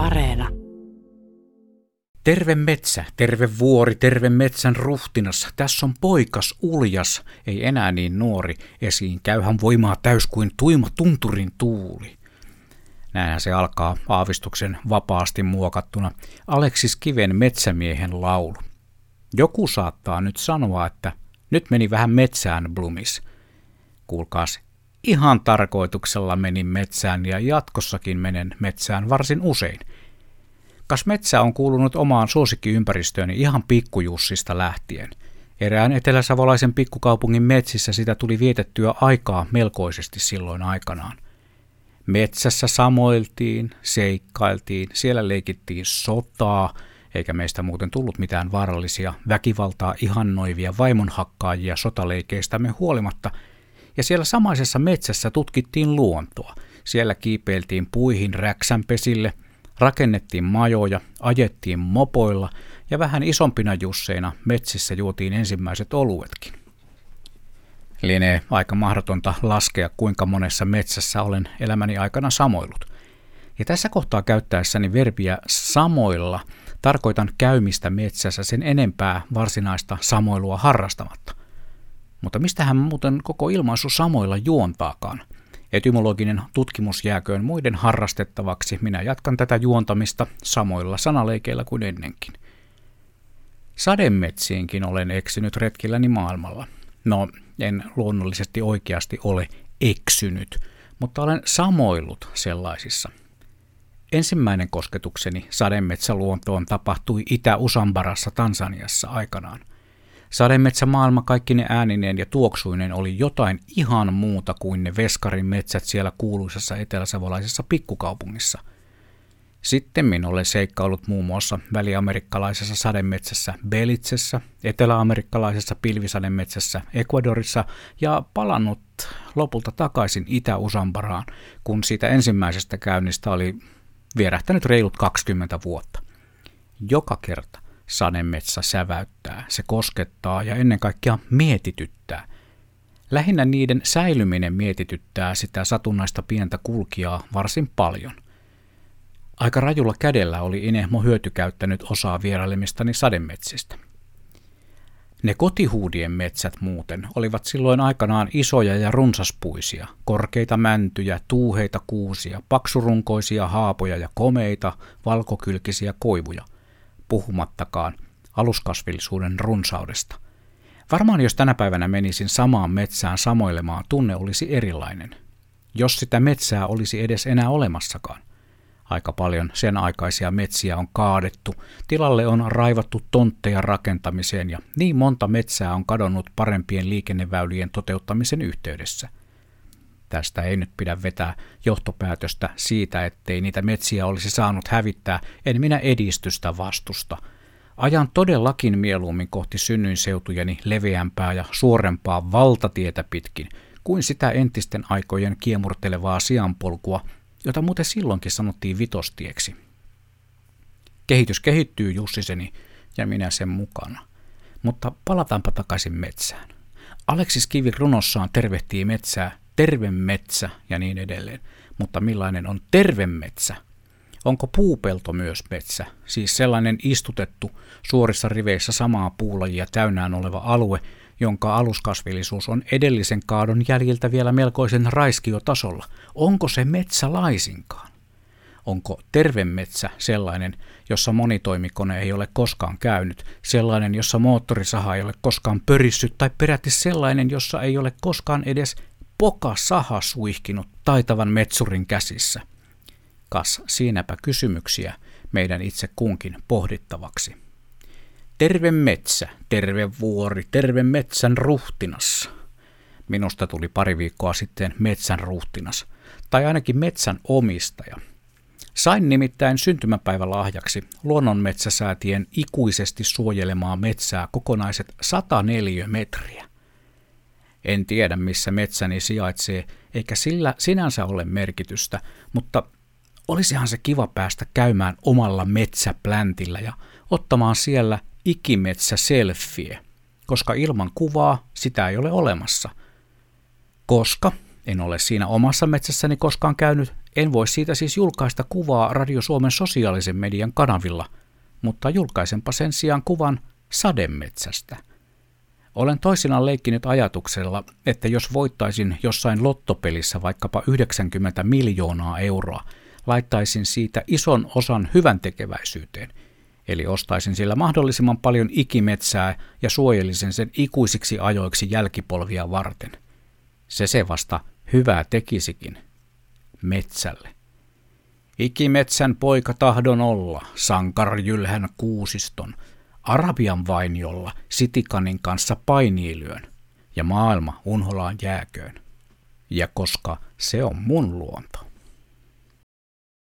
Areena. Terve metsä, terve vuori, terve metsän ruhtinas. Tässä on poikas uljas, ei enää niin nuori. Esiin käyhän voimaa täys kuin tuima tunturin tuuli. Näinhän se alkaa aavistuksen vapaasti muokattuna. Aleksis Kiven metsämiehen laulu. Joku saattaa nyt sanoa, että nyt meni vähän metsään Blumis. Kuulkaas, ihan tarkoituksella menin metsään ja jatkossakin menen metsään varsin usein. Kas metsä on kuulunut omaan suosikkiympäristööni ihan pikkujussista lähtien. Erään eteläsavolaisen pikkukaupungin metsissä sitä tuli vietettyä aikaa melkoisesti silloin aikanaan. Metsässä samoiltiin, seikkailtiin, siellä leikittiin sotaa, eikä meistä muuten tullut mitään vaarallisia väkivaltaa ihannoivia vaimonhakkaajia sotaleikkeistämme huolimatta – siellä samaisessa metsässä tutkittiin luontoa. Siellä kiipeiltiin puihin räksänpesille, rakennettiin majoja, ajettiin mopoilla ja vähän isompina jusseina metsissä juotiin ensimmäiset oluetkin. Lienee aika mahdotonta laskea, kuinka monessa metsässä olen elämäni aikana samoillut. Ja tässä kohtaa käyttäessäni verbiä samoilla tarkoitan käymistä metsässä sen enempää varsinaista samoilua harrastamatta. Mutta mistähän muuten koko ilmaisu samoilla juontaakaan? Etymologinen tutkimus jääköön muiden harrastettavaksi. Minä jatkan tätä juontamista samoilla sanaleikeillä kuin ennenkin. Sademetsiinkin olen eksynyt retkilläni maailmalla. No, en luonnollisesti oikeasti ole eksynyt, mutta olen samoillut sellaisissa. Ensimmäinen kosketukseni sademetsäluontoon tapahtui Itä-Usambarassa Tansaniassa aikanaan. Sademetsämaailma kaikkine äänineen ja tuoksuinen oli jotain ihan muuta kuin ne Veskarin metsät siellä kuuluisessa eteläsavolaisessa pikkukaupungissa. Sitten olen seikkailut muun muassa väliamerikkalaisessa sademetsässä Belitsessä, eteläamerikkalaisessa pilvisademetsässä Ecuadorissa ja palannut lopulta takaisin Itä-Usambaraan, kun siitä ensimmäisestä käynnistä oli vierähtänyt reilut 20 vuotta. Joka kerta sademetsä säväyttää, se koskettaa ja ennen kaikkea mietityttää. Lähinnä niiden säilyminen mietityttää sitä satunnaista pientä kulkijaa varsin paljon. Aika rajulla kädellä oli Inehmo hyötykäyttänyt osaa vierailemistani sademetsistä. Ne kotihuudien metsät muuten olivat silloin aikanaan isoja ja runsaspuisia, korkeita mäntyjä, tuuheita kuusia, paksurunkoisia haapoja ja komeita, valkokylkisiä koivuja – puhumattakaan aluskasvillisuuden runsaudesta. Varmaan jos tänä päivänä menisin samaan metsään samoilemaan, tunne olisi erilainen. Jos sitä metsää olisi edes enää olemassakaan. Aika paljon sen aikaisia metsiä on kaadettu, tilalle on raivattu tontteja rakentamiseen ja niin monta metsää on kadonnut parempien liikenneväylien toteuttamisen yhteydessä – Tästä ei nyt pidä vetää johtopäätöstä siitä, ettei niitä metsiä olisi saanut hävittää, en minä edistystä vastusta. Ajan todellakin mieluummin kohti synnyinseutojeni leveämpää ja suorempaa valtatietä pitkin, kuin sitä entisten aikojen kiemurtelevaa sianpolkua, jota muuten silloinkin sanottiin vitostieksi. Kehitys kehittyy Jussiseni ja minä sen mukana. Mutta palataanpa takaisin metsään. Aleksis Kivi runossaan tervehtii metsää terve metsä ja niin edelleen. Mutta millainen on terve metsä? Onko puupelto myös metsä, siis sellainen istutettu suorissa riveissä samaa puulajia täynnään oleva alue, jonka aluskasvillisuus on edellisen kaadon jäljiltä vielä melkoisen raiskiotasolla? Onko se metsä laisinkaan? Onko terve metsä sellainen, jossa monitoimikone ei ole koskaan käynyt, sellainen, jossa moottorisaha ei ole koskaan pörissyt, tai peräti sellainen, jossa ei ole koskaan edes poka saha suihkinut taitavan metsurin käsissä. Kas siinäpä kysymyksiä meidän itse kunkin pohdittavaksi. Terve metsä, terve vuori, terve metsän ruhtinas. Minusta tuli pari viikkoa sitten metsän ruhtinas, tai ainakin metsän omistaja. Sain nimittäin syntymäpäivälahjaksi Luonnonmetsäsäätien ikuisesti suojelemaa metsää kokonaiset 104 metriä. En tiedä, missä metsäni sijaitsee, eikä sillä sinänsä ole merkitystä, mutta olisihan se kiva päästä käymään omalla metsäpläntillä ja ottamaan siellä ikimetsä selfie, koska ilman kuvaa sitä ei ole olemassa. Koska En ole siinä omassa metsässäni koskaan käynyt, en voi siitä siis julkaista kuvaa Radio Suomen sosiaalisen median kanavilla, mutta julkaisenpa sen sijaan kuvan sademetsästä. Olen toisinaan leikkinyt ajatuksella, että jos voittaisin jossain lottopelissä vaikkapa 90 miljoonaa euroa, laittaisin siitä ison osan hyvän tekeväisyyteen, eli ostaisin sillä mahdollisimman paljon ikimetsää ja suojelisin sen ikuisiksi ajoiksi jälkipolvia varten. Se se vasta hyvää tekisikin metsälle. Ikimetsän poika tahdon olla, sankarjylhän kuusiston, Arabian vainiolla Sitikanin kanssa painiilyön ja maailma unholaan jääköön. Ja koska se on mun luonto.